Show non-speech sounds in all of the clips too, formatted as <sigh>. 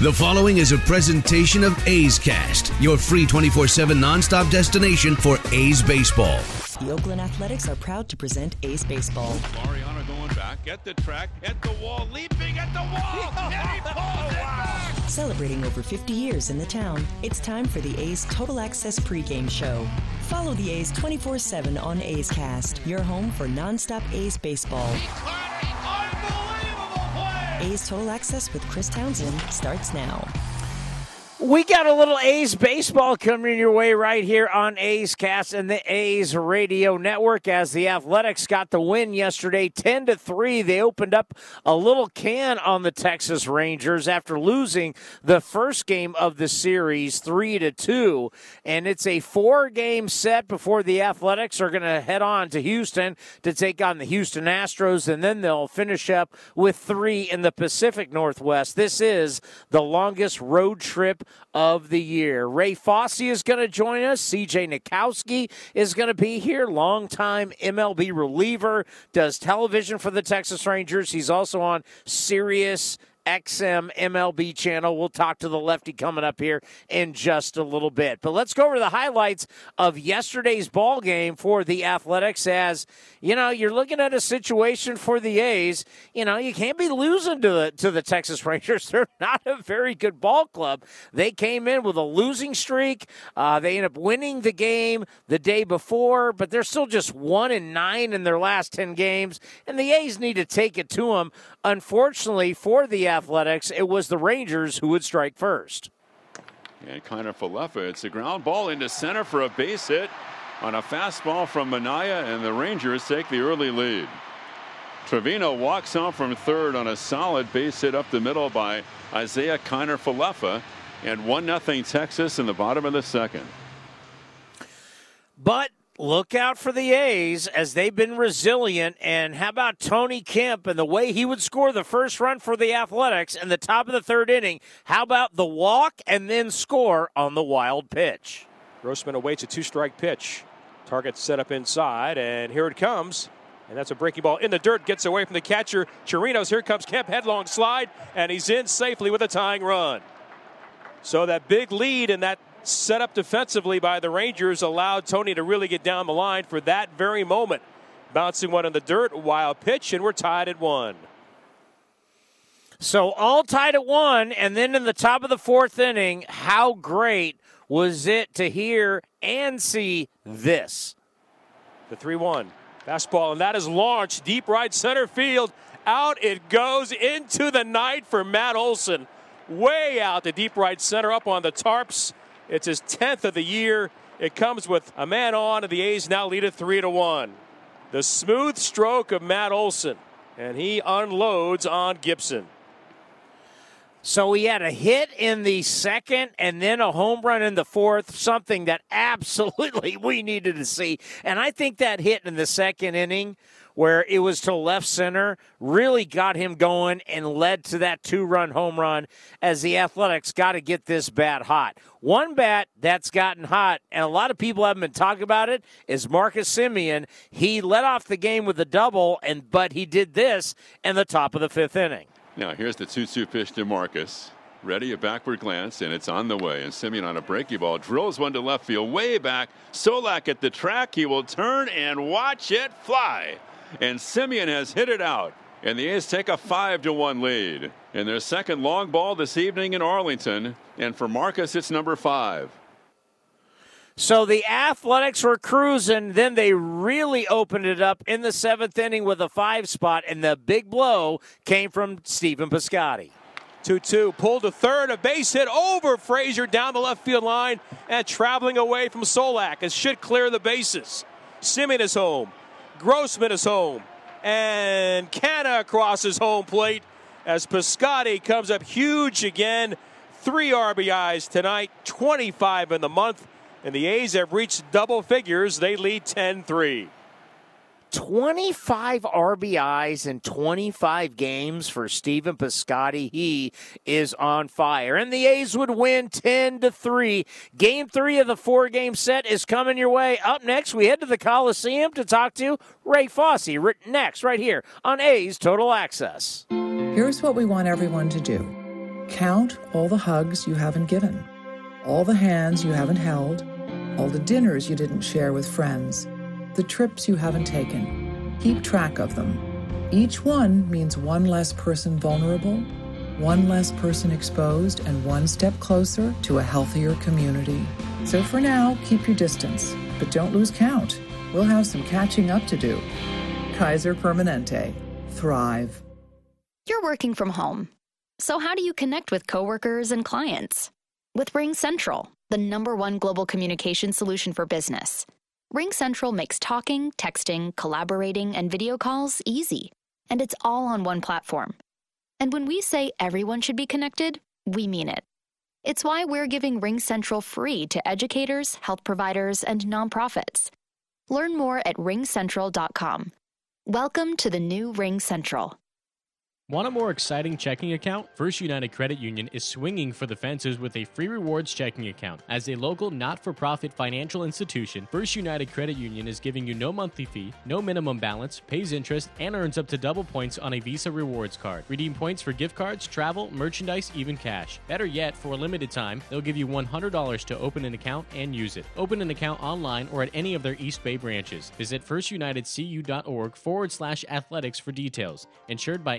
The following is a presentation of A's Cast, your free 24 7 nonstop destination for A's baseball. The Oakland Athletics are proud to present A's Baseball. Mariano going back at the track, at the wall, leaping at the wall, and he pulls it back. Celebrating over 50 years in the town, it's time for the A's Total Access pregame show. Follow the A's 24 7 on A's Cast, your home for nonstop A's baseball. A's Total Access with Chris Townsend starts now. We got a little A's baseball coming your way right here on A's Cast and the A's Radio Network as the Athletics got the win yesterday 10 to 3. They opened up a little can on the Texas Rangers after losing the first game of the series 3 to 2 and it's a four-game set before the Athletics are going to head on to Houston to take on the Houston Astros and then they'll finish up with 3 in the Pacific Northwest. This is the longest road trip of the year. Ray Fosse is going to join us. CJ Nitkowski is going to be here. Longtime MLB reliever, does television for the Texas Rangers. He's also on Sirius XM MLB channel. We'll talk to the lefty coming up here in just a little bit. But let's go over the highlights of yesterday's ball game for the Athletics as, you know, you're looking at a situation for the A's, you know, you can't be losing to the to the Texas <laughs> Rangers. They're not a very good ball club. They came in with a losing streak. Uh, they end up winning the game the day before, but they're still just 1 and 9 in their last 10 games and the A's need to take it to them. Unfortunately for the Athletics, it was the Rangers who would strike first. And Kiner Falefa, it's a ground ball into center for a base hit on a fastball from Manaea, and the Rangers take the early lead. Trevino walks on from third on a solid base hit up the middle by Isiah Kiner Falefa, and 1 0 Texas in the bottom of the second. But look out for the A's as they've been resilient. And how about Tony Kemp and the way he would score the first run for the Athletics in the top of the third inning? How about the walk and then score on the wild pitch? Grossman awaits a two strike pitch. Target set up inside, and here it comes. And that's a breaking ball in the dirt, gets away from the catcher. Chirinos, here comes Kemp, headlong slide, and he's in safely with a tying run. So that big lead and that set up defensively by the Rangers allowed Tony to really get down the line for that very moment. Bouncing one in the dirt, wild pitch, and we're tied at one. So all tied at one, and then in the top of the fourth inning, how great was it to hear and see this? The 3 1. Fastball, and that is launched deep right center field. Out it goes into the night for Matt Olson. Way out to deep right center up on the tarps. It's his 10th of the year. It comes with a man on, and the A's now lead it 3 to 1. The smooth stroke of Matt Olson, and he unloads on Gibson. So he had a hit in the second and then a home run in the fourth, something that <laughs> absolutely we needed to see. And I think that hit in the second inning where it was to left center really got him going and led to that two run home run as the Athletics got to get this bat hot. One bat that's gotten hot, and a lot of people haven't been talking about it, is Marcus Semien. He led off the game with a double, and but he did this in the top of the fifth inning. Now here's the 2-2 pitch to Marcus. Ready, a backward glance, and it's on the way. And Semien on a breaky ball drills one to left field, way back. Solak at the track. He will turn and watch it fly. And Semien has hit it out. And the A's take a 5 to 1 lead. In their second long ball this evening in Arlington. And for Marcus, it's number five. So the Athletics were cruising, then they really opened it up in the seventh inning with a five spot, and the big blow came from Stephen Piscotty. 2 2. Pulled to third. A base hit over Frazier down the left field line and traveling away from Solak. It should clear the bases. Semien is home. Grossman is home. And Canha crosses home plate as Piscotty comes up huge again. Three RBIs tonight, 25 in the month. And the A's have reached double figures. They lead 10 3. 25 RBIs in 25 games for Stephen Piscotty. He is on fire. And the A's would win 10 to 3. Game 3 of the four-game set is coming your way. Up next, we head to the Coliseum to talk to Ray Fosse. Next right here on A's Total Access. Here's what we want everyone to do. Count all the hugs you haven't given, all the hands you haven't held, all the dinners you didn't share with friends, the trips you haven't taken. Keep track of them. Each one means one less person vulnerable, one less person exposed, and one step closer to a healthier community. So for now, keep your distance, but don't lose count. We'll have some catching up to do. Kaiser Permanente. Thrive. You're working from home. So, how do you connect with coworkers and clients? With Ring Central, the number one global communication solution for business. Ring Central makes talking, texting, collaborating, and video calls easy, and it's all on one platform. And when we say everyone should be connected, we mean it. It's why we're giving Ring Central free to educators, health providers, and nonprofits. Learn more at ringcentral.com. Welcome to the new Ring Central. Want a more exciting checking account? First United Credit Union is swinging for the fences with a free rewards checking account. As a local not for profit financial institution, First United Credit Union is giving you no monthly fee, no minimum balance, pays interest, and earns up to double points on a Visa rewards card. Redeem points for gift cards, travel, merchandise, even cash. Better yet, for a limited time, they'll give you $100 to open an account and use it. Open an account online or at any of their East Bay branches. Visit firstunitedcu.org forward slash athletics for details. Insured by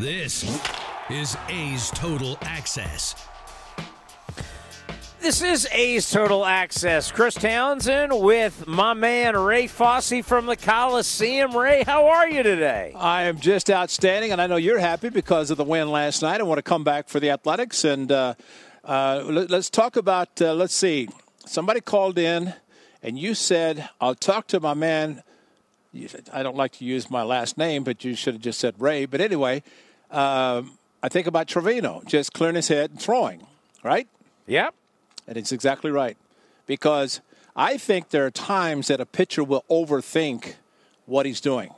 This is A's Total Access. This is A's Total Access. Chris Townsend with my man Ray Fosse from the Coliseum. Ray, how are you today? I am just outstanding, and I know you're happy because of the win last night. I want to come back for the Athletics, and uh, uh, let, us talk about. Uh, let's see. Somebody called in, and you said, "I'll talk to my man." I don't like to use my last name, but you should have just said Ray. But anyway, um, I think about Trivino just clearing his head and throwing, right? Yep. And it's exactly right. Because I think there are times that a pitcher will overthink what he's doing.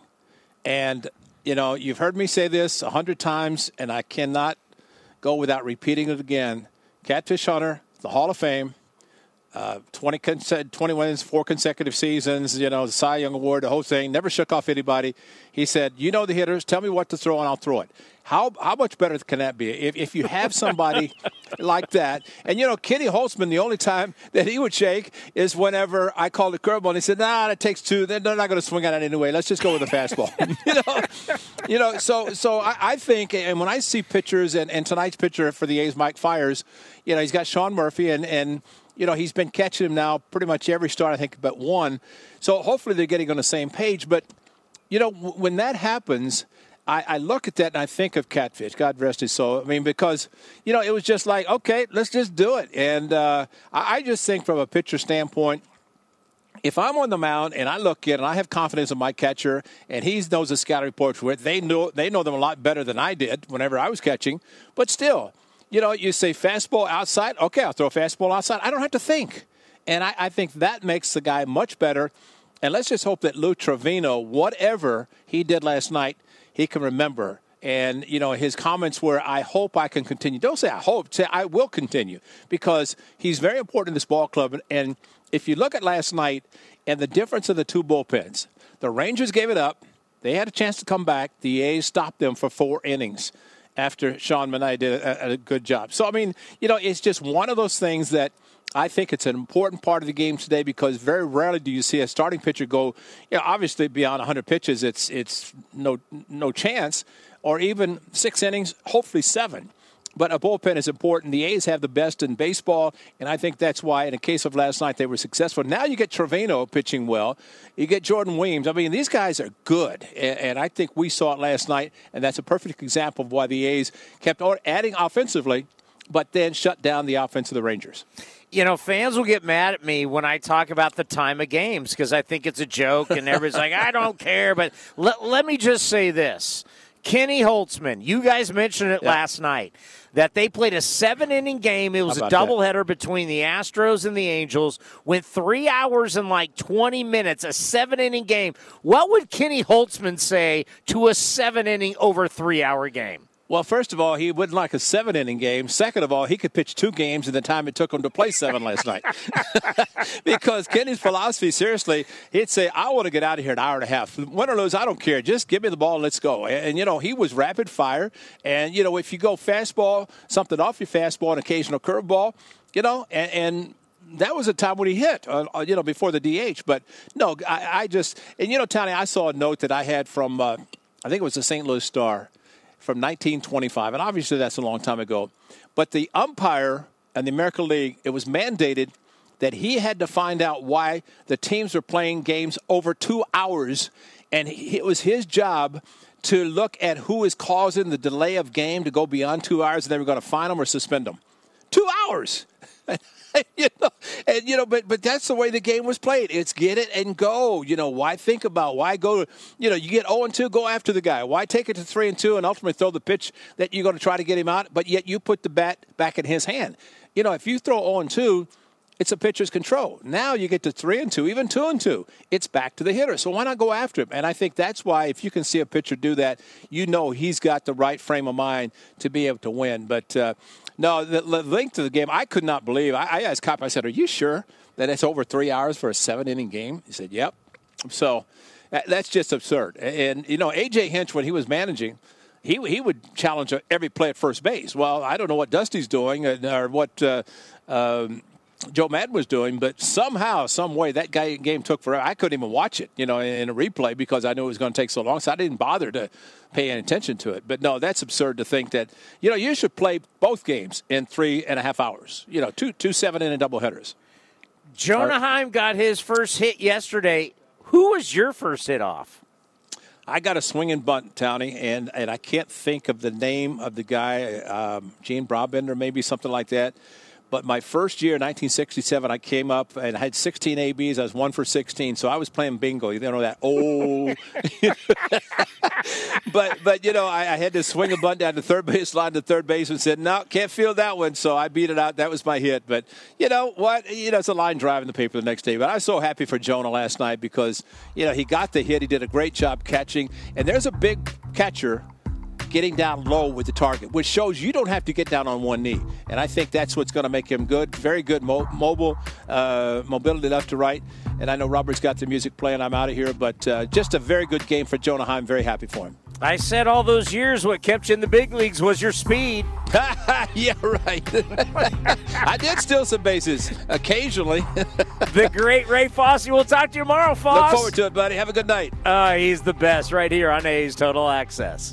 And, you know, you've heard me say this a hundred times, and I cannot go without repeating it again. Catfish Hunter, the Hall of Fame, uh, 20, 20 wins, four consecutive seasons, you know, the Cy Young Award, the whole thing, never shook off anybody. He said, You know the hitters, tell me what to throw and I'll throw it. How, how much better can that be? If, if you have somebody <laughs> like that, and you know, Kenny Holtzman, the only time that he would shake is whenever I called a curveball and he said, Nah, that takes two. They're not going to swing at it anyway. Let's just go with a fastball. <laughs> you know, you know. So, so I, I, think, and when I see pitchers, and, and tonight's pitcher for the A's, Mike Fiers, you know, he's got Sean Murphy, and and you know, he's been catching him now pretty much every start, I think, but one. So hopefully they're getting on the same page. But, you know, when that happens, I, I, look at that and I think of Catfish. God rest his soul. I mean, because, you know, it was just like, okay, let's just do it. And uh, I, I just think from a pitcher standpoint, if I'm on the mound and I look in and I have confidence in my catcher and he knows the scouting reports it, they know they know them a lot better than I did whenever I was catching. But still, you know, you say fastball outside. Okay, I'll throw a fastball outside. I don't have to think. And I, I think that makes the guy much better. And let's just hope that Lou Trivino, whatever he did last night, he can remember. And, you know, his comments were, I hope I can continue. Don't say I hope, say I will continue because he's very important in this ball club. And if you look at last night and the difference of the two bullpens, the Rangers gave it up. They had a chance to come back. The A's stopped them for four innings after Sean Manaea did a, a good job. So, I mean, you know, it's just one of those things that I think it's an important part of the game today because very rarely do you see a starting pitcher go, you know, obviously beyond 100 pitches, it's it's no no chance, or even six innings, hopefully seven. But a bullpen is important. The A's have the best in baseball, and I think that's why, in the case of last night, they were successful. Now you get Trivino pitching well. You get Jordan Williams. I mean, these guys are good, and, I think we saw it last night, and that's a perfect example of why the A's kept adding offensively, but then shut down the offense of the Rangers you know, fans will get mad at me when I talk about the time of games because I think it's a joke and everybody's like, I don't care. But let me just say this Kenny Holtzman, you guys mentioned it Yeah. last night that they played a seven inning game. It was a about that? doubleheader between the Astros and the Angels. Went three hours and like 20 minutes, a seven inning game. What would Kenny Holtzman say to a seven inning over three hour game? Well, first of all, he wouldn't like a seven inning game. Second of all, he could pitch two games in the time it took him to play seven last night. <laughs> because Kenny's philosophy, seriously, he'd say, I want to get out of here an hour and a half. Win or lose, I don't care. Just give me the ball and let's go. And, and, you know, he was rapid fire. And, you know, if you go fastball, something off your fastball, an occasional curveball, you know, and, and that was a time when he hit, uh, uh, you know, before the DH. But no, I, I just, and you know, Tony, I saw a note that I had from, uh, I think it was the St. Louis Star from 1925, and obviously that's a long time ago. But the umpire and the American League, it was mandated that he had to find out why the teams were playing games over two hours, and it was his job to look at who is causing the delay of game to go beyond two hours, and they were going to fine them or suspend them. Two hours. <laughs> <laughs> you know, and you know, but but that's the way the game was played. It's get it and go. You know, why think about why go? You know, you get zero and two, go after the guy. Why take it to three and two and ultimately throw the pitch that you're going to try to get him out, but yet you put the bat back in his hand. You know, if you throw zero and two. It's a pitcher's control. Now you get to three and two, even two and two. It's back to the hitter. So why not go after him? And I think that's why if you can see a pitcher do that, you know he's got the right frame of mind to be able to win. But uh, no, the, the length of the game, I could not believe. I, I asked Cop, I said, "Are you sure that it's over three hours for a seven inning game?" He said, "Yep." So that's just absurd. And you know, AJ Hinch when he was managing. He, he would challenge every play at first base. Well, I don't know what Dusty's doing uh, or what uh, um, Joe Maddon was doing, but somehow, some way, that guy game took forever. I couldn't even watch it, you know, in a replay because I knew it was going to take so long. So I didn't bother to pay any attention to it. But no, that's absurd to think that you know you should play both games in three and a half hours. You know, two two seven inning double headers. Jonah Heim got his first hit yesterday. Who was your first hit off? I got a swinging bunt, Townie, and, and I can't think of the name of the guy, um, Gene Brabender, maybe something like that. But my first year, 1967, I came up and I had 16 ABs. I was one for 16, so I was playing bingo. You know that old. <laughs> but but you know, I, I, had to swing a bunt down the third base line to third base and said, "No, can't feel that one." So I beat it out. That was my hit. But you know what? You know, it's a line drive in the paper the next day. But I was so happy for Jonah last night because you know he got the hit. He did a great job catching. And there's a big catcher getting down low with the target, which shows you don't have to get down on one knee. And I think that's what's going to make him good. Very good mo- mobile, uh, mobility left to right. And I know Robert's got the music playing. I'm out of here, but uh, just a very good game for Jonah Heim. Very happy for him. I said all those years what kept you in the big leagues was your speed. <laughs> yeah, right. <laughs> I did steal some bases occasionally. <laughs> the great Ray Fosse. We'll talk to you tomorrow, Fosse. Look forward to it, buddy. Have a good night. Uh, he's the best right here on A's Total Access.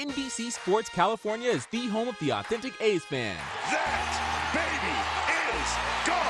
NBC Sports California is the home of the authentic A's fan. That baby is gone.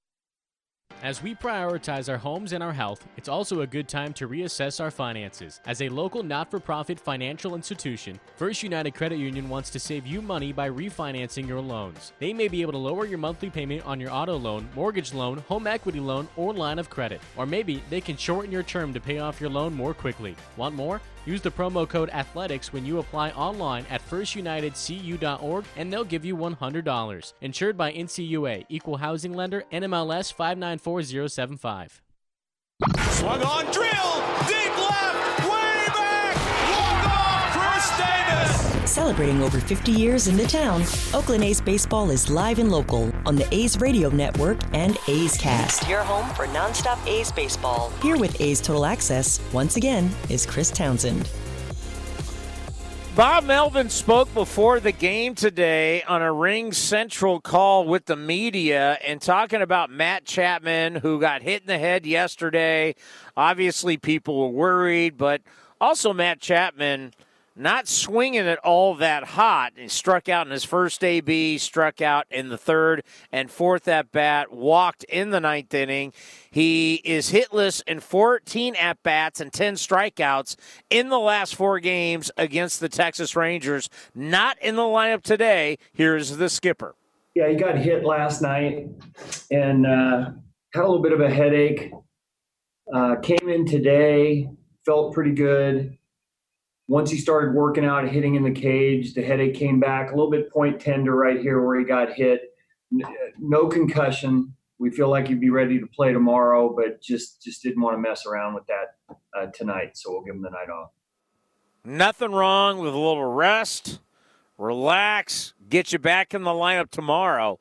As we prioritize our homes and our health, it's also a good time to reassess our finances. As a local not for profit financial institution, First United Credit Union wants to save you money by refinancing your loans. They may be able to lower your monthly payment on your auto loan, mortgage loan, home equity loan, or line of credit. Or maybe they can shorten your term to pay off your loan more quickly. Want more? Use the promo code ATHLETICS when you apply online at firstunitedcu.org and they'll give you $100. Insured by NCUA, Equal Housing Lender, NMLS 594075. Swung on, drill, deep left, Celebrating over 50 years in the town, Oakland A's baseball is live and local on the A's Radio Network and A's Cast. Your home for nonstop A's baseball. Here with A's Total Access, once again, is Chris Townsend. Bob Melvin spoke before the game today on a Ring Central call with the media and talking about Matt Chapman, who got hit in the head yesterday. Obviously, people were worried, but also Matt Chapman not swinging it all that hot. He struck out in his first AB, struck out in the third and fourth at bat, walked in the ninth inning. He is hitless in 14 at bats and 10 strikeouts in the last four games against the Texas Rangers. Not in the lineup today. Here's the skipper. Yeah, he got hit last night and uh, had a little bit of a headache. Uh, came in today, felt pretty good once he started working out, hitting in the cage, the headache came back a little bit point tender right here where he got hit. No concussion. We feel like he'd be ready to play tomorrow, but just just didn't want to mess around with that uh, tonight. So we'll give him the night off. Nothing wrong with a little rest, relax, get you back in the lineup tomorrow.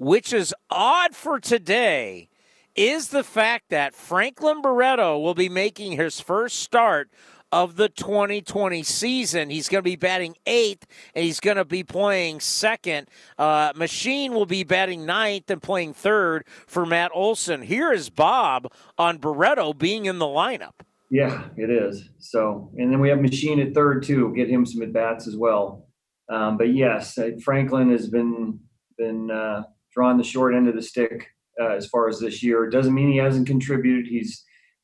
Which is odd for today is the fact that Franklin Barreto will be making his first start of the 2020 season. He's going to be batting eighth, and he's going to be playing second. Uh, Machín will be batting ninth and playing third for Matt Olson. Here is Bob on Barreto being in the lineup. Yeah, it is. So, and then we have Machín at third too. Get him some at bats as well. Um, but yes, uh, Franklin has been been uh, drawing the short end of the stick uh, as far as this year. It doesn't mean he hasn't contributed. He's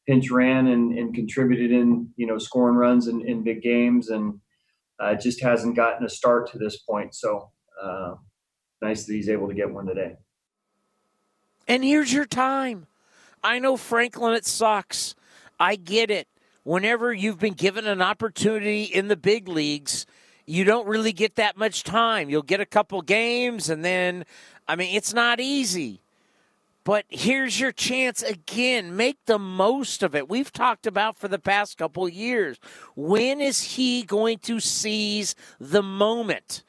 pinch ran and, and contributed in you know scoring runs in, in big games and uh, just hasn't gotten a start to this point. So uh, nice that he's able to get one today. And here's your time. I know Franklin, it sucks. I get it. Whenever you've been given an opportunity in the big leagues, you don't really get that much time. You'll get a couple games, and then, I mean, it's not easy. But here's your chance again. Make the most of it. We've talked about for the past couple years. When is he going to seize the moment?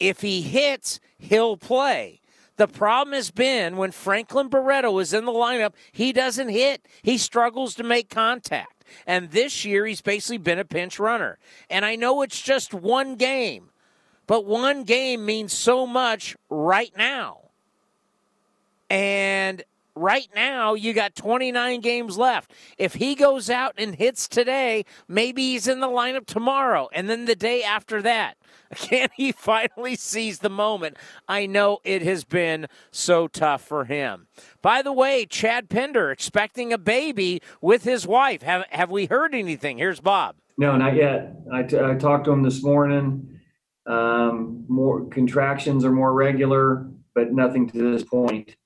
If he hits, he'll play. The problem has been when Franklin Barreto is in the lineup, he doesn't hit. He struggles to make contact. And this year, he's basically been a pinch runner. And I know it's just one game, but one game means so much right now. And right now, you got 29 games left. If he goes out and hits today, maybe he's in the lineup tomorrow and then the day after that. <laughs> Can he finally seize the moment? I know it has been so tough for him. By the way, Chad Pinder expecting a baby with his wife. Have, have we heard anything? Here's Bob. No, not yet. I, t- I talked to him this morning. Um, more contractions are more regular, but nothing to this point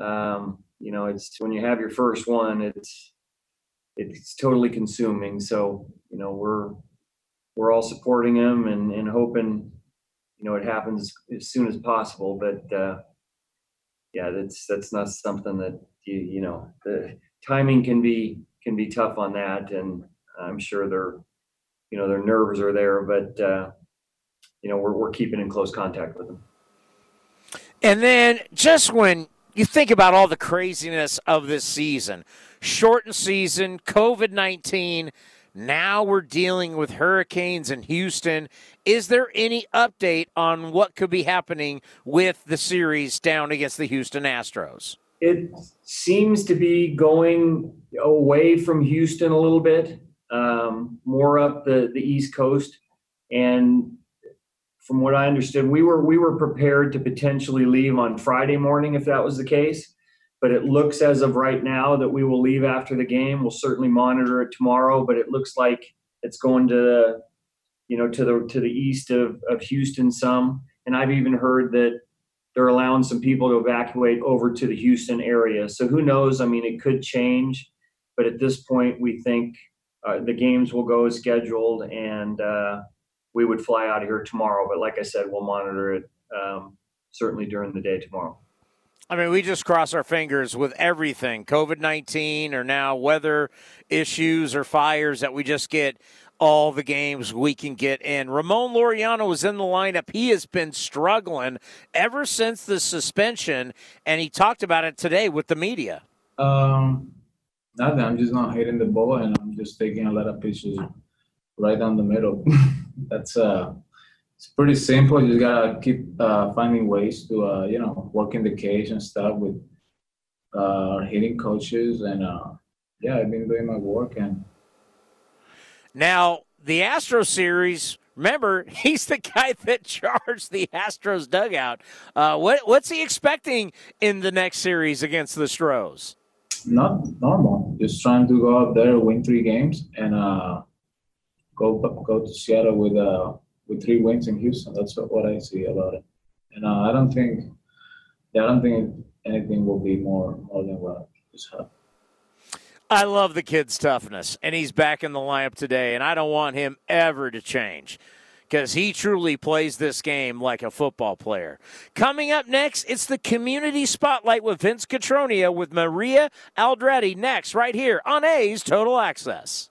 um, you know, it's when you have your first one, it's it's totally consuming. So you know, we're we're all supporting him and, and hoping you know it happens as soon as possible. But uh, yeah, that's that's not something that you you know the timing can be can be tough on that, and I'm sure their you know their nerves are there, but uh, you know we're we're keeping in close contact with them. And then just when you think about all the craziness of this season shortened season, COVID 19. Now we're dealing with hurricanes in Houston. Is there any update on what could be happening with the series down against the Houston Astros? It seems to be going away from Houston a little bit, um, more up the, the East Coast. And from what I understood, we were we were prepared to potentially leave on Friday morning if that was the case. but it looks as of right now that we will leave after the game. We'll certainly monitor it tomorrow, but it looks like it's going to the, you know, to the to the east of, of Houston some. And I've even heard that they're allowing some people to evacuate over to the Houston area. So who knows? I mean, it could change, but at this point, we think uh, the games will go as scheduled, and uh, we would fly out of here tomorrow. But like I said, we'll monitor it um, certainly during the day tomorrow. I mean, we just cross our fingers with everything COVID 19 or now weather issues or fires that we just get all the games we can get in. Ramon Laureano was in the lineup. He has been struggling ever since the suspension, and he talked about it today with the media. Um, nothing. I'm just not hitting the ball, and I'm just taking a lot of pitches right down the middle. <laughs> That's uh, it's pretty simple. You just gotta keep uh, finding ways to uh, you know work in the cage and stuff with uh, hitting coaches, and uh, yeah, I've been doing my work and. Now the Astro series. Remember, <laughs> he's the guy that <laughs> charged the Astros dugout. Uh, what, what's he expecting in the next series against the Stros? Not normal. Just trying to go out there, win three games, and uh, go go to Seattle with uh, with three wins in Houston. That's what I see about it. And uh, I don't think, yeah, I don't think anything will be more more than what happened. I love the kid's toughness, and he's back in the lineup today, and I don't want him ever to change because he truly plays this game like a football player. Coming up next, it's the Community Spotlight with Vince Cotroneo with Maria Aldretti next, right here on A's Total Access.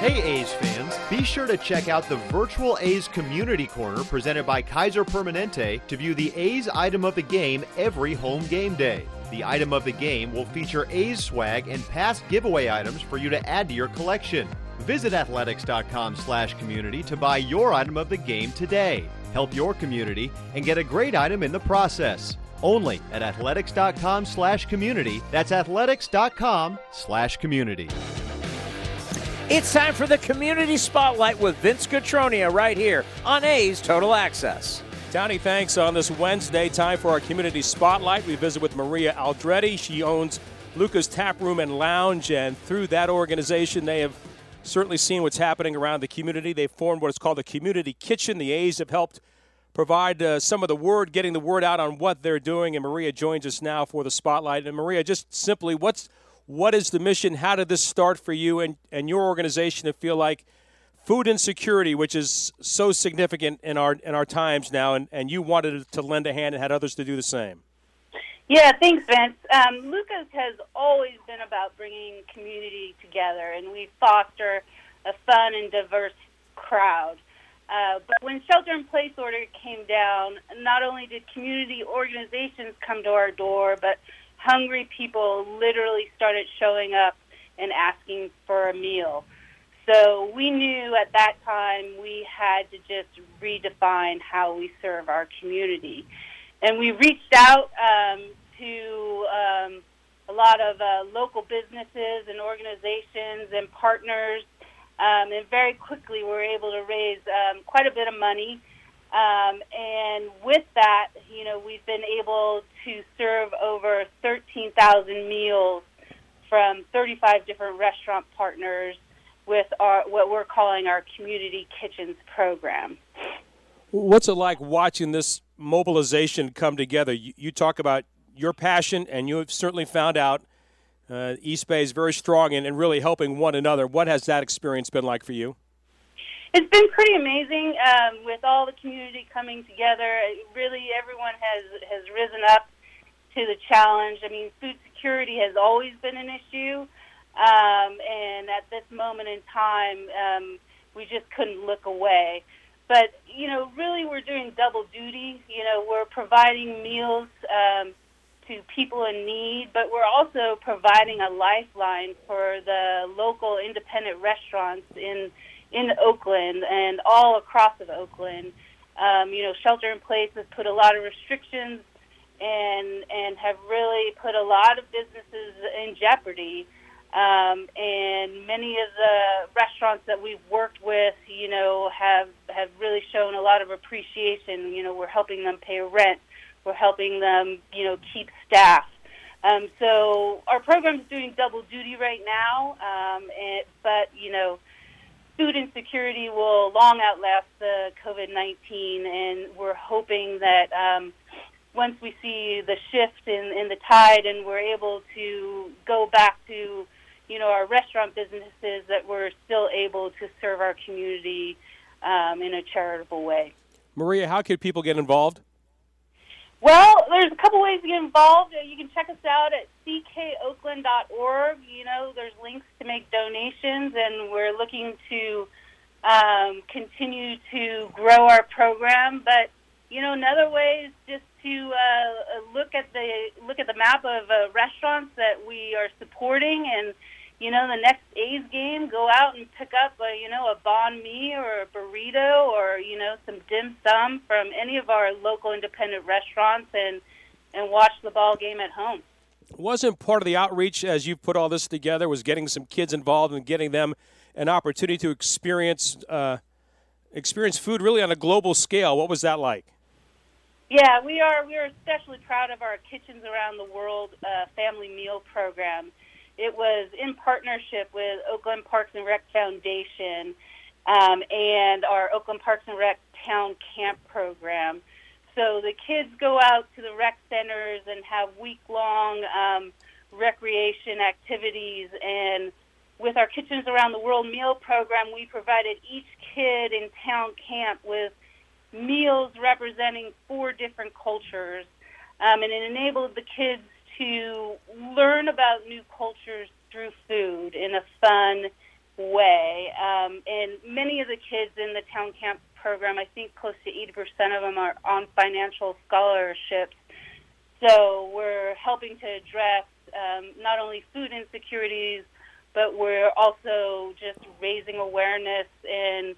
Hey A's fans, be sure to check out the virtual A's Community Corner presented by Kaiser Permanente to view the A's item of the game every home game day. The item of the game will feature A's swag and past giveaway items for you to add to your collection. Visit athletics.com slash community to buy your item of the game today. Help your community and get a great item in the process. Only at athletics.com slash community. That's athletics.com slash community. It's time for the Community Spotlight with Vince Cotroneo right here on A's Total Access. Tony, thanks. On this Wednesday, time for our Community Spotlight. We visit with Maria Aldretti. She owns Luca's Tap Room and Lounge, and through that organization, they have certainly seen what's happening around the community. They've formed what is called the Community Kitchen. The A's have helped provide uh, some of the word, getting the word out on what they're doing, and Maria joins us now for the Spotlight. And Maria, just simply, what's what is the mission? How did this start for you and, and your organization to feel like food insecurity, which is so significant in our in our times now, and, and you wanted to lend a hand and had others to do the same? Yeah, thanks, Vince. Um, Lucas has always been about bringing community together, and we foster a fun and diverse crowd. Uh, but when shelter in place order came down, not only did community organizations come to our door, but hungry people literally started showing up and asking for a meal. So we knew at that time we had to just redefine how we serve our community. And we reached out um, to um, a lot of uh, local businesses and organizations and partners. Um, and very quickly, we were able to raise um, quite a bit of money. Um, and with that, you know, we've been able to serve over 13,000 meals from 35 different restaurant partners with our what we're calling our community kitchens program. What's it like watching this mobilization come together? You, you talk about your passion, and you have certainly found out uh, East Bay is very strong in, in really helping one another. What has that experience been like for you? It's been pretty amazing um, with all the community coming together. Really, everyone has has risen up to the challenge. I mean, food security has always been an issue, um, and at this moment in time, um, we just couldn't look away. But you know, really, we're doing double duty. You know, we're providing meals um, to people in need, but we're also providing a lifeline for the local independent restaurants in in Oakland and all across of Oakland. Um, you know, shelter in place has put a lot of restrictions and and have really put a lot of businesses in jeopardy. Um, and many of the restaurants that we've worked with, you know, have have really shown a lot of appreciation. You know, we're helping them pay rent, we're helping them, you know, keep staff. Um, so our program is doing double duty right now, um, but you know, food insecurity will long outlast the COVID 19, and we're hoping that um, once we see the shift in, in the tide and we're able to go back to you know our restaurant businesses, that we're still able to serve our community um, in a charitable way. Maria, how can people get involved? Well, there's a couple ways to get involved. You can check us out at ckoakland.org. You know, there's links to make donations, and we're looking to um, continue to grow our program. But you know, another way is just to uh, look at the look at the map of uh, restaurants that we are supporting and you know, the next A's game, go out and pick up a, you know, a banh mi or a burrito or, you know, some dim sum from any of our local independent restaurants and, and watch the ball game at home. Wasn't part of the outreach as you put all this together was getting some kids involved and getting them an opportunity to experience uh, experience food really on a global scale. What was that like? Yeah, we are we are especially proud of our Kitchens Around the World uh, family meal program. It was in partnership with Oakland Parks and Rec Foundation um, and our Oakland Parks and Rec Town Camp program. So the kids go out to the rec centers and have week long um, recreation activities. And with our Kitchens Around the World meal program, we provided each kid in town camp with meals representing four different cultures. Um, and it enabled the kids to learn about new cultures through food in a fun way. Um, and many of the kids in the town camp program, I think close to 80% of them are on financial scholarships. So we're helping to address um, not only food insecurities, but we're also just raising awareness and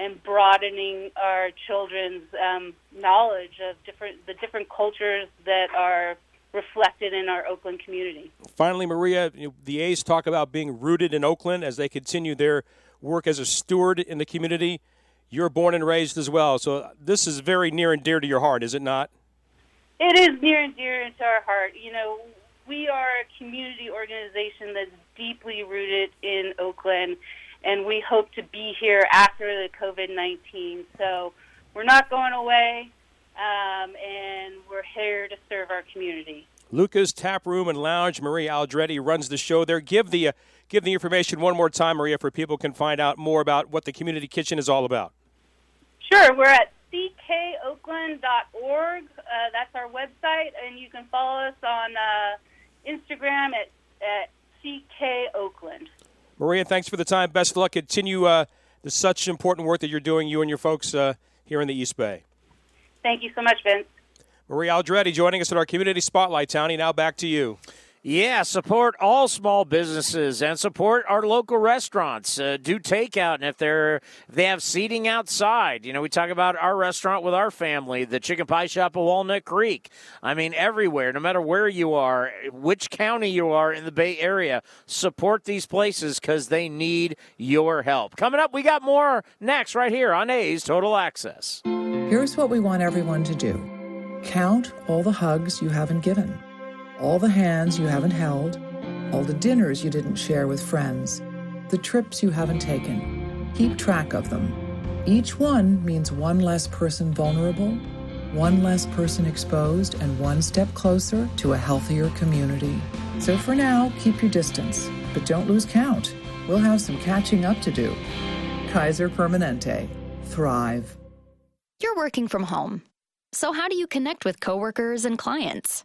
and broadening our children's um, knowledge of different the different cultures that are reflected in our Oakland community. Finally, Maria, the A's talk about being rooted in Oakland as they continue their work as a steward in the community. You're born and raised as well, so this is very near and dear to your heart, is it not? It is near and dear to our heart. You know, we are a community organization that's deeply rooted in Oakland, and we hope to be here after the COVID 19. So we're not going away um, and we're here to serve our community. Luca's Tap Room and Lounge. Maria Aldretti runs the show there. Give the uh, give the information one more time, Maria, for people can find out more about what the community kitchen is all about. Sure, we're at ckoakland.org. Uh, that's our website, and you can follow us on uh, Instagram at, at ckoakland. Maria, thanks for the time. Best of luck. Continue uh, the such important work that you're doing, you and your folks uh, here in the East Bay. Thank you so much, Vince. Maria Aldretti joining us at our Community Spotlight. Townie, now back to you. Yeah, support all small businesses and support our local restaurants. Uh, do takeout, and if they're if they have seating outside, you know, we talk about our restaurant with our family, the Chicken Pie Shop of Walnut Creek. I mean, everywhere, no matter where you are, which county you are in the Bay Area, support these places because they need your help. Coming up, we got more next right here on A's Total Access. Here's what we want everyone to do count all the hugs you haven't given all the hands you haven't held, all the dinners you didn't share with friends, the trips you haven't taken. Keep track of them. Each one means one less person vulnerable, one less person exposed, and one step closer to a healthier community. So for now, keep your distance, but don't lose count. We'll have some catching up to do. Kaiser Permanente. Thrive. You're working from home. So how do you connect with coworkers and clients?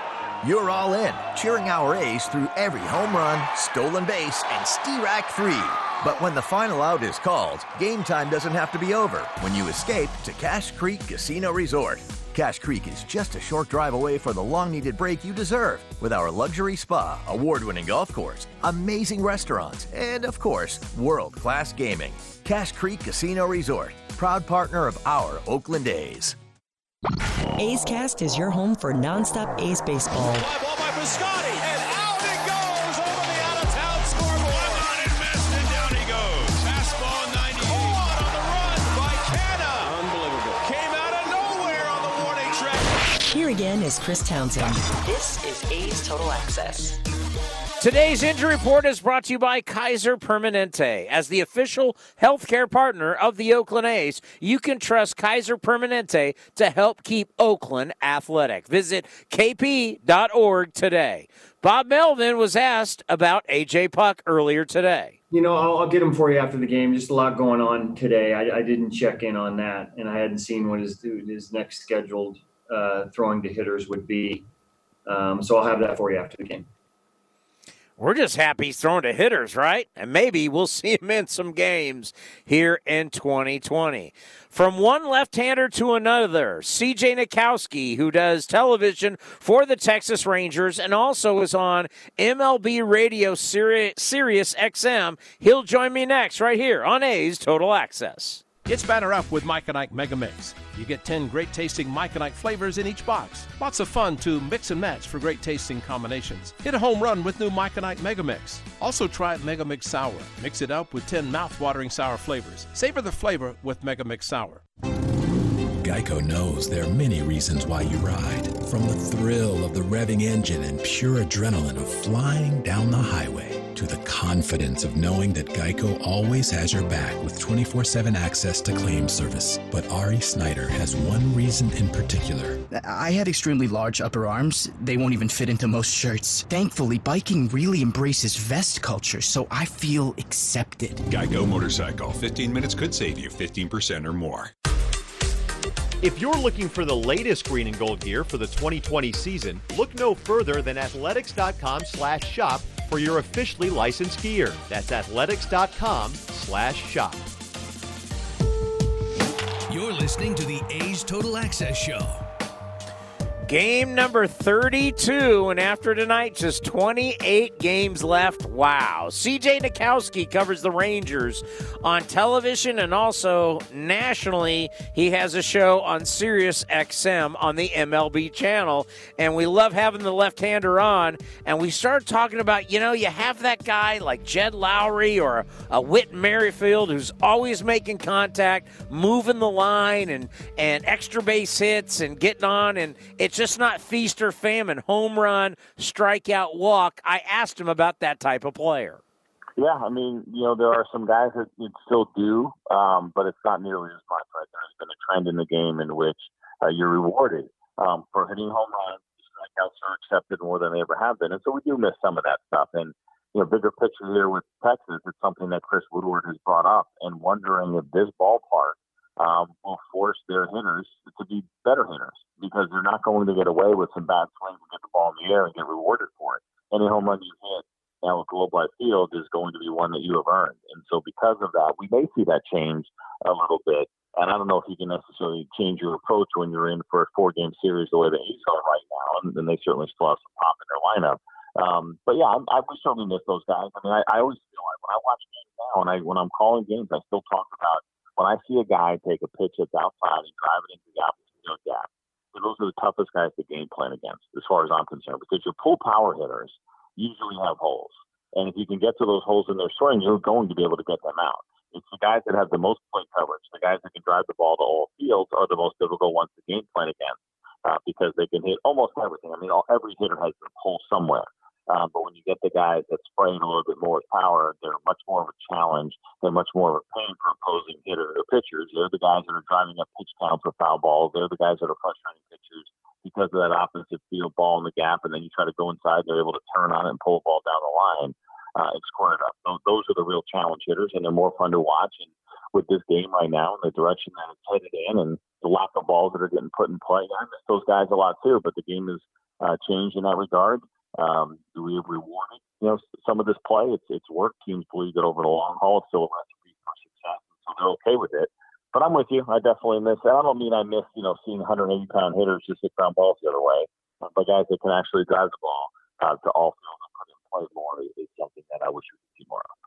You're all in, cheering our A's through every home run, stolen base, and strike 3. But when the final out is called, game time doesn't have to be over when you escape to Cash Creek Casino Resort. Cash Creek is just a short drive away for the long needed break you deserve with our luxury spa, award winning golf course, amazing restaurants, and of course, world class gaming. Cash Creek Casino Resort, proud partner of our Oakland A's. A's Cast is your home for nonstop A's baseball. Fly ball by Piscotty, and out it goes over the out-of-town scoreboard. on and missed, and down he goes. Fastball 98. Caught on the run by Canha. Unbelievable. Came out of nowhere on the warning track. Here again is Chris Townsend. This is A's Total Access. Today's injury report is brought to you by Kaiser Permanente. As the official healthcare partner of the Oakland A's, you can trust Kaiser Permanente to help keep Oakland athletic. Visit kp.org today. Bob Melvin was asked about AJ Puk earlier today. You know, I'll, I'll get him for you after the game. Just a lot going on today. I, I didn't check in on that, and I hadn't seen what his his next scheduled uh, throwing to hitters would be. Um, so I'll have that for you after the game. We're just happy he's throwing to hitters, right? And maybe we'll <laughs> see him in some games here in 2020. From one left hander to another, CJ Nitkowski, who does television for the Texas Rangers and also is on MLB Radio Sirius, Sirius XM, he'll join me next right here on A's Total Access. It's batter up with Mike and Ike Mega Mix. You get 10 great tasting Mike and Ike flavors in each box. Lots of fun to mix and match for great tasting combinations. Hit a home run with new Mike and Ike Mega Mix. Also try Mega Mix Sour. Mix it up with 10 mouth-watering sour flavors. Savor the flavor with Mega Mix Sour. Geico knows there are many reasons why you ride. From the thrill of the revving engine and pure adrenaline of flying down the highway to the confidence of knowing that Geico always has your back with 24 7 access to claim service. But Ari Snyder has one reason in particular. I had extremely large upper arms. They won't even fit into most shirts. Thankfully, biking really embraces vest culture, so I feel accepted. Geico Motorcycle. 15 minutes could save you 15% or more. If you're looking for the latest green and gold gear for the 2020 season, look no further than athletics.com slash shop for your officially licensed gear. That's athletics.com slash shop. You're listening to the A's Total Access Show. Game number 32, and after tonight, just 28 games left. Wow. CJ Nitkowski covers the Rangers on television and also nationally. He has a show on Sirius XM on the MLB channel, and we love having the left hander on. And we started talking about, you know, you have that guy like Jed Lowrie or a Whit Merrifield who's always making contact, moving the line, and, and extra base hits and getting on, and it's just not feast or famine, home run, strikeout, walk. I asked him about that type of player. Yeah, I mean, you know, there are some guys that still do, um, but it's not nearly as much. Right, there's been a trend in the game in which uh, you're rewarded um, for hitting home runs. Strikeouts are accepted more than they ever have been, and so we do miss some of that stuff. And you know, bigger picture here with Texas, it's something that Chris Woodward has brought up, and wondering if this ballpark um, will force their hitters to be better hitters because they're not going to get away with some bad swings and get the ball in the air and get rewarded for it. Any home run you hit now with Globe Life Field is going to be one that you have earned. And so because of that, we may see that change a little bit. And I don't know if you can necessarily change your approach when you're in for a four game series the way the A's are right now. And, and they certainly still have some pop in their lineup. Um, but yeah, I, I certainly miss those guys. I mean, I, I always feel like when I watch games now and I when I'm calling games, I still talk about when I see a guy take a pitch that's outside and drive it into the opposite field gap, those are the toughest guys to game plan against, as far as I'm concerned, because your pull power hitters usually have holes. And if you can get to those holes in their swing, you're going to be able to get them out. It's the guys that have the most plate coverage, the guys that can drive the ball to all fields are the most difficult ones to game plan against uh, because they can hit almost everything. I mean, all, every hitter has a hole somewhere. Um, but when you get the guys that spray a little bit more with power, they're much more of a challenge. They're much more of a pain for opposing hitter or pitchers. They're the guys that are driving up pitch counts for foul balls. They're the guys that are frustrating pitchers because of that opposite field ball in the gap, and then you try to go inside. They're able to turn on it and pull a ball down the line uh, and score it up. Those are the real challenge hitters, and they're more fun to watch. And with this game right now and the direction that it's headed in, and the lack of balls that are getting put in play, I miss those guys a lot too. But the game has uh, changed in that regard. Um, we have rewarded, you know, some of this play? It's it's work. Teams believe that over the long haul, it's still a recipe for success, so they're okay with it. But I'm with you. I definitely miss. And I don't mean I miss, you know, seeing 180 pound hitters just hit ground balls the other way, but guys that can actually drive the ball uh, to all fields and put in play more is, is something that I wish we could see more of.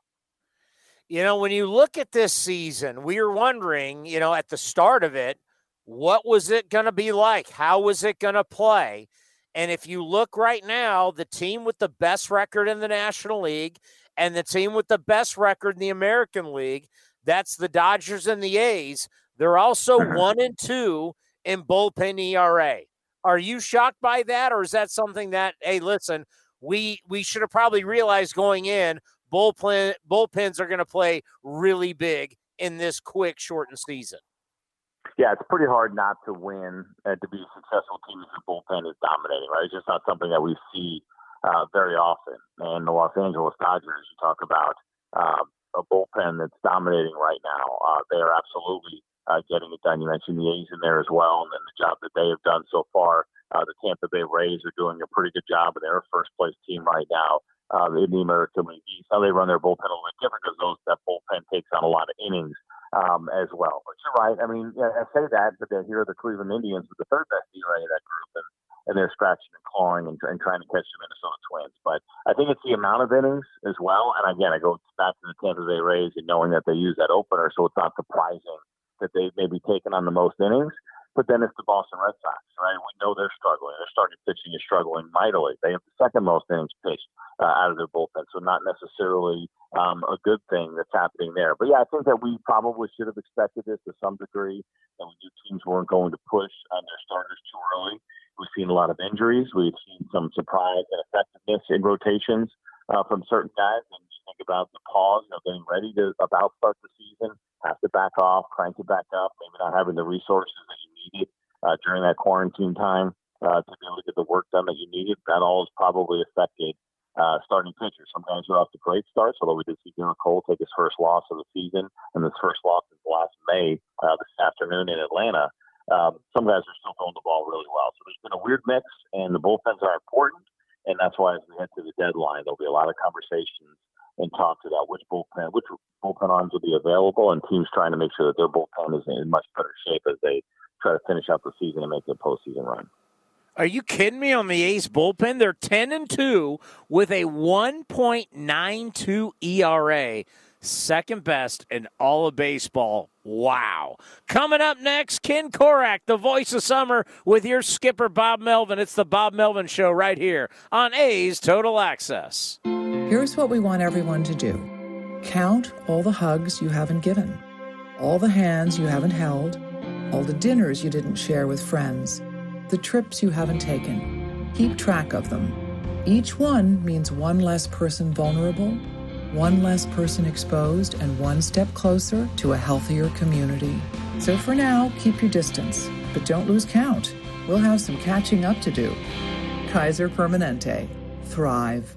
You know, when you look at this season, we were wondering, you know, at the start of it, what was it going to be like? How was it going to play? And if you look right now, the team with the best record in the National League and the team with the best record in the American League, that's the Dodgers and the A's. They're also <laughs> one and two in bullpen ERA. Are you shocked by that, or is that something that, hey, listen, we we should have probably realized going in bullpen bullpens are going to play really big in this quick shortened season? Yeah, it's pretty hard not to win and to be a successful team if your bullpen is dominating, right? It's just not something that we see uh, very often. And the Los Angeles Dodgers, you talk about uh, a bullpen that's dominating right now. Uh, they are absolutely uh, getting it done. You mentioned the A's in there as well, and then the job that they have done so far. Uh, the Tampa Bay Rays are doing a pretty good job, and they're a first place team right now uh, in the American League East. How they run their bullpen a little bit different because those that bullpen takes on a lot of innings um, as well. But you're right. I mean, yeah, I say that, but then here are the Cleveland Indians with the third best ERA of that group, and, and they're scratching and clawing and, and trying to catch the Minnesota Twins. But I think it's the amount of innings as well. And again, I go back to the Tampa Bay Rays and knowing that they use that opener, so it's not surprising that they've maybe taken on the most innings. But then it's the Boston Red Sox, right? We know they're struggling. Their starting pitching is struggling mightily. They have the second most innings pitched uh, out of their bullpen, so not necessarily um, a good thing that's happening there. But yeah, I think that we probably should have expected this to some degree, and we knew teams weren't going to push on their starters too early. We've seen a lot of injuries. We've seen some surprise and effectiveness in rotations uh, from certain guys. And you think about the pause, you know, getting ready to about start the season, have to back off, crank it back up, maybe not having the resources that you needed uh, during that quarantine time uh, to be able to get the work done that you needed. That all has probably affected uh, starting pitchers. Some guys are off to great starts, although we did see Gerrit Cole take his first loss of the season and his first loss since last May uh, this afternoon in Atlanta. Um, some guys are still throwing the ball really well. So there's been a weird mix, and the bullpens are important. And that's why as we head to the deadline, there'll be a lot of conversations and talks about which bullpen, which bullpen arms will be available, and teams trying to make sure that their bullpen is in much better shape as they try to finish out the season and make their postseason run. Are you kidding me on the A's bullpen? They're 10 and 2 with a 1.92 ERA, second best in all of baseball. Wow. Coming up next, Ken Korach, the voice of summer, with your skipper, Bob Melvin. It's the Bob Melvin Show right here on A's Total Access. Here's what we want everyone to do count all the hugs you haven't given, all the hands you haven't held, all the dinners you didn't share with friends, the trips you haven't taken. Keep track of them. Each one means one less person vulnerable, one less person exposed, and one step closer to a healthier community. So for now, keep your distance, but don't lose count. We'll have some catching up to do. Kaiser Permanente. Thrive.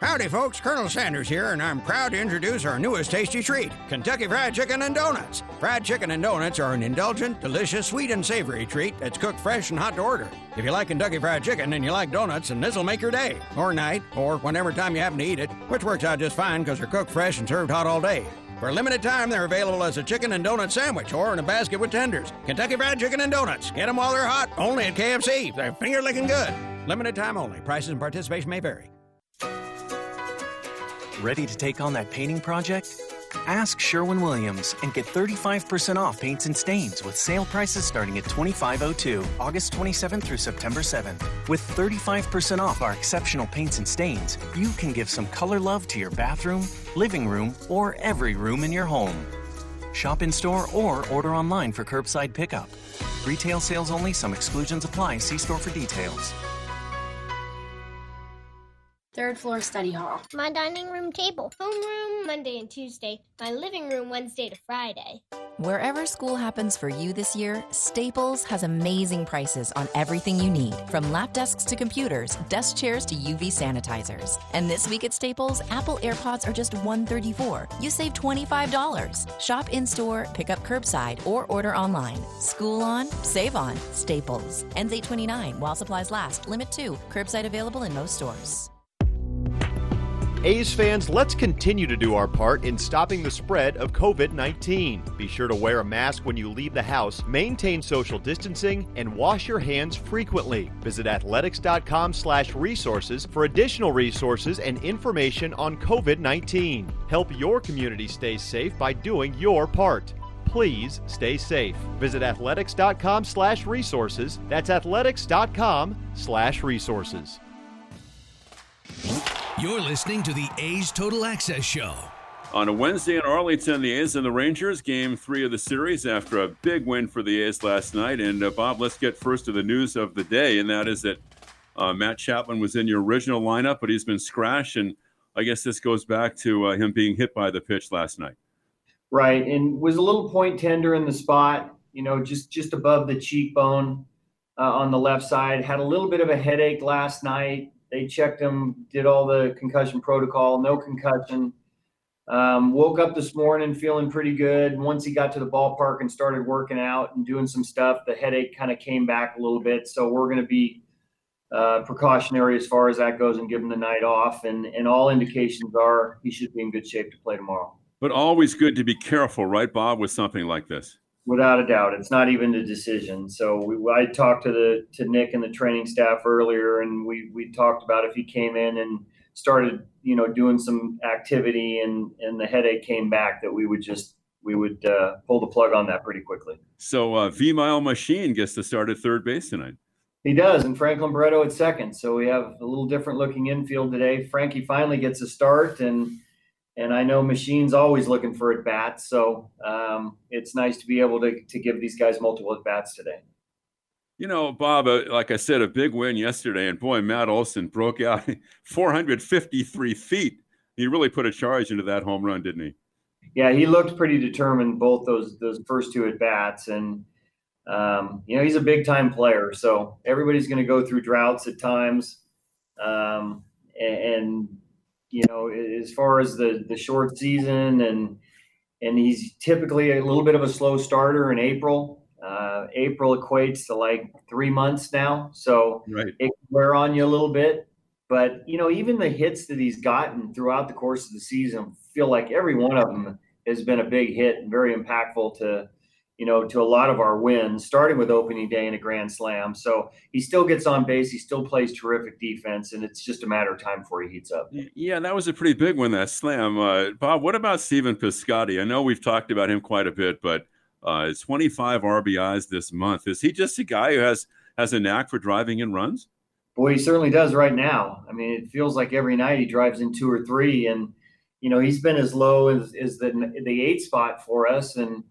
Howdy, folks. Colonel Sanders here, and I'm proud to introduce our newest tasty treat Kentucky Fried Chicken and Donuts. Fried chicken and donuts are an indulgent, delicious, sweet, and savory treat that's cooked fresh and hot to order. If you like Kentucky Fried Chicken and you like donuts, then this'll make your day, or night, or whenever time you happen to eat it, which works out just fine because they're cooked fresh and served hot all day. For a limited time, they're available as a chicken and donut sandwich or in a basket with tenders. Kentucky Fried Chicken and Donuts. Get them while they're hot, only at KFC. They're finger licking good. Limited time only. Prices and participation may vary. Ready to take on that painting project? Ask Sherwin Williams and get 35% off paints and stains with sale prices starting at $25.02, August 27th through September 7th. With 35% off our exceptional paints and stains, you can give some color love to your bathroom, living room, or every room in your home. Shop in store or order online for curbside pickup. Retail sales only, some exclusions apply. See store for details. Third floor study hall. My dining room table. Homeroom Monday and Tuesday. My living room Wednesday to Friday. Wherever school happens for you this year, Staples has amazing prices on everything you need, from lap desks to computers, desk chairs to UV sanitizers. And this week at Staples, Apple AirPods are just 134. You save $25. Shop in store, pick up curbside, or order online. School on, save on. Staples. Ends 829 while supplies last. Limit 2. Curbside available in most stores. A's fans, let's continue to do our part in stopping the spread of COVID 19. Be sure to wear a mask when you leave the house, maintain social distancing, and wash your hands frequently. Visit athletics.com slash resources for additional resources and information on COVID 19. Help your community stay safe by doing your part. Please stay safe. Visit athletics.com slash resources. That's athletics.com slash resources. You're listening to the A's Total Access Show. On a Wednesday in Arlington, the A's and the Rangers, game three of the series after a big win for the A's last night. And uh, Bob, let's get first to the news of the day, and that is that uh, Matt Chapman was in your original lineup, but he's been scratched. And I guess this goes back to uh, him being hit by the pitch last night. Right, and was a little point tender in the spot, you know, just just above the cheekbone uh, on the left side. Had a little bit of a headache last night. They checked him, did all the concussion protocol, no concussion. Um, woke up this morning feeling pretty good. Once he got to the ballpark and started working out and doing some stuff, the headache kind of came back a little bit. So we're going to be uh, precautionary as far as that goes and give him the night off. And, and all indications are he should be in good shape to play tomorrow. But always good to be careful, right, Bob, with something like this. Without a doubt, it's not even a decision. So we, I talked to the to Nick and the training staff earlier, and we we talked about if he came in and started, you know, doing some activity, and and the headache came back, that we would just we would uh, pull the plug on that pretty quickly. So uh, Vimael Machín gets to start at third base tonight. He does, and Franklin Barreto at second. So we have a little different looking infield today. Frankie finally gets a start, and and I know Machín's always looking for at bats, so um, it's nice to be able to to give these guys multiple at bats today. You know, Bob, uh, like I said, a big win yesterday, and boy, Matt Olson broke out <laughs> 453 feet. He really put a charge into that home run, didn't he? Yeah, he looked pretty determined both those those first two at bats, and um, you know, he's a big time player. So everybody's going to go through droughts at times. Um, and, and, you know, as far as the, the short season and, and he's typically a little bit of a slow starter in April. Uh, April equates to like three months now. So right. it can wear on you a little bit. But, you know, even the hits that he's gotten throughout the course of the season feel like every one of them has been a big hit and very impactful to, you know, to a lot of our wins, starting with opening day in a grand slam. So he still gets on base. He still plays terrific defense, and it's just a matter of time before he heats up. Yeah, that was a pretty big one, that slam. Uh, Bob, what about Stephen Piscotty? I know we've talked about him quite a bit, but uh, 25 RBIs this month. Is he just a guy who has has a knack for driving in runs? Boy, he certainly does right now. I mean, it feels like every night he drives in two or three, and you know he's been as low as, as the the eight spot for us, and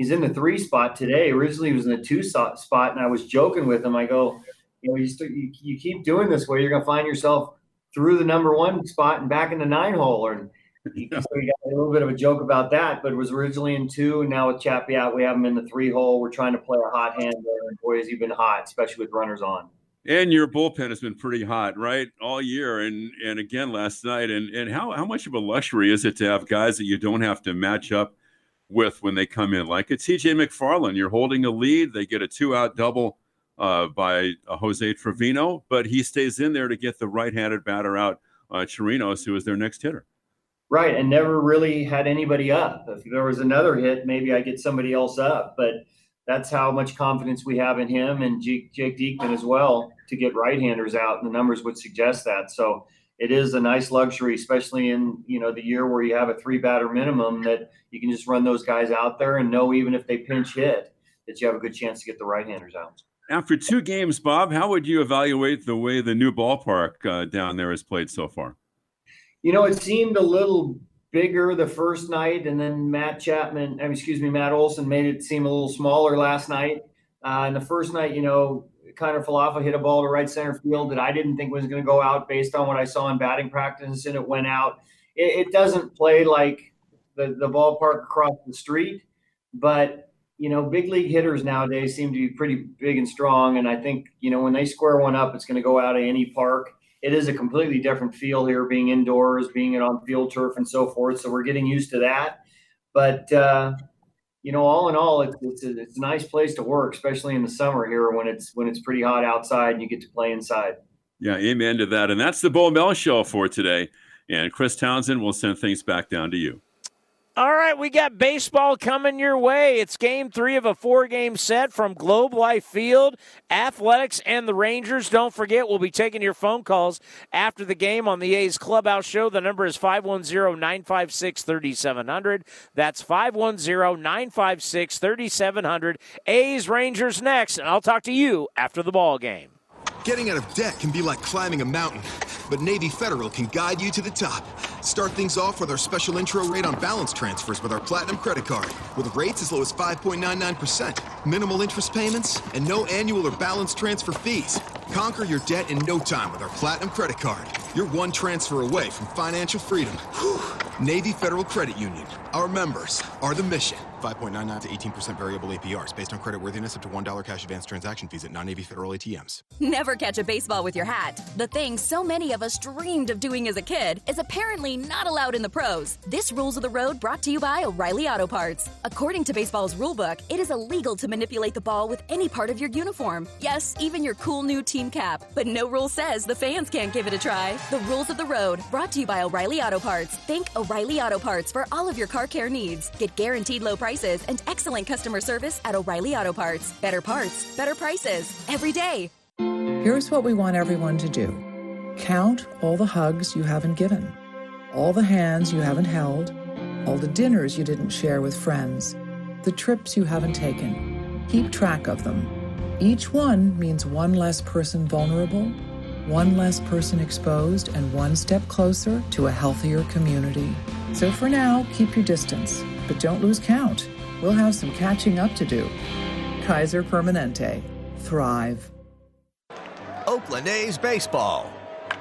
he's in the three spot today. Originally, he was in the two spot, and I was joking with him. I go, you know, you, st- you, you keep doing this way, you're going to find yourself through the number one spot and back in the nine hole. And you, so we got a little bit of a joke about that, but it was originally in two, and now with Chappie out, we have him in the three hole. We're trying to play a hot hand there, and boy, has he been hot, especially with runners on. And your bullpen has been pretty hot, right, all year, and and again last night. And and how how much of a luxury is it to have guys that you don't have to match up with when they come in? Like it's TJ McFarland, you're holding a lead, they get a two out double uh, by uh, Jose Trevino, but he stays in there to get the right-handed batter out, uh, Chirinos, who is their next hitter. Right, and never really had anybody up. If there was another hit, maybe I get somebody else up, but that's how much confidence we have in him and Jake, Jake as well to get right-handers out, and the numbers would suggest that. So it is a nice luxury, especially in you know the year where you have a three-batter minimum that you can just run those guys out there and know even if they pinch hit that you have a good chance to get the right-handers out. After two games, Bob, how would you evaluate the way the new ballpark uh, down there has played so far? You know, it seemed a little bigger the first night, and then Matt Chapman, excuse me, Matt Olson made it seem a little smaller last night. Uh, and the first night, you know, Kiner Falefa hit a ball to right center field that I didn't think was going to go out based on what I saw in batting practice, and it went out. It, it doesn't play like the, the ballpark across the street, but you know, big league hitters nowadays seem to be pretty big and strong. And I think, you know, when they square one up, it's going to go out of any park. It is a completely different feel here, being indoors, being on field turf, and so forth. So we're getting used to that. But uh, you know, all in all, it's it's a, it's a nice place to work, especially in the summer here when it's when it's pretty hot outside and you get to play inside. Yeah, amen to that. And that's the Bo Mel show for today. And Chris Townsend will send things back down to you. All right, we got baseball coming your way. It's game three of a four game set from Globe Life Field. Athletics and the Rangers. Don't forget, we'll be taking your phone calls after the game on the A's Clubhouse Show. The number is 510 956 3700. That's 510 956 3700. A's Rangers next, and I'll talk to you after the ball game. Getting out of debt can be like climbing a mountain, but Navy Federal can guide you to the top. Start things off with our special intro rate on balance transfers with our Platinum credit card, with rates as low as 5.99%, minimal interest payments, and no annual or balance transfer fees. Conquer your debt in no time with our Platinum credit card. You're one transfer away from financial freedom. Whew. Navy Federal Credit Union. Our members are the mission. 5.99 to 18% variable APRs based on credit worthiness up to $1 cash advance transaction fees at non-Navy Federal ATMs. Never catch a baseball with your hat. The thing so many of us dreamed of doing as a kid is apparently not allowed in the pros. This Rules of the Road brought to you by O'Reilly Auto Parts. According to baseball's rulebook, it is illegal to manipulate the ball with any part of your uniform. Yes, even your cool new team cap. But no rule says the fans can't give it a try. The Rules of the Road brought to you by O'Reilly Auto Parts. Think O'Reilly Auto Parts for all of your car care needs. Get guaranteed low prices and excellent customer service at O'Reilly Auto Parts. Better parts, better prices, every day. Here's what we want everyone to do count all the hugs you haven't given, all the hands you haven't held, all the dinners you didn't share with friends, the trips you haven't taken. Keep track of them. Each one means one less person vulnerable, one less person exposed, and one step closer to a healthier community. So for now, keep your distance, but don't lose count. We'll have some catching up to do. Kaiser Permanente. Thrive. Oakland A's baseball.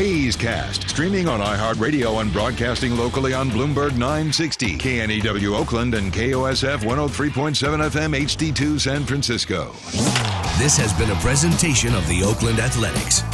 A's Cast, streaming on iHeartRadio and broadcasting locally on Bloomberg 960, KNEW Oakland, and KOSF 103.7 FM HD2 San Francisco. This has been a presentation of the Oakland Athletics.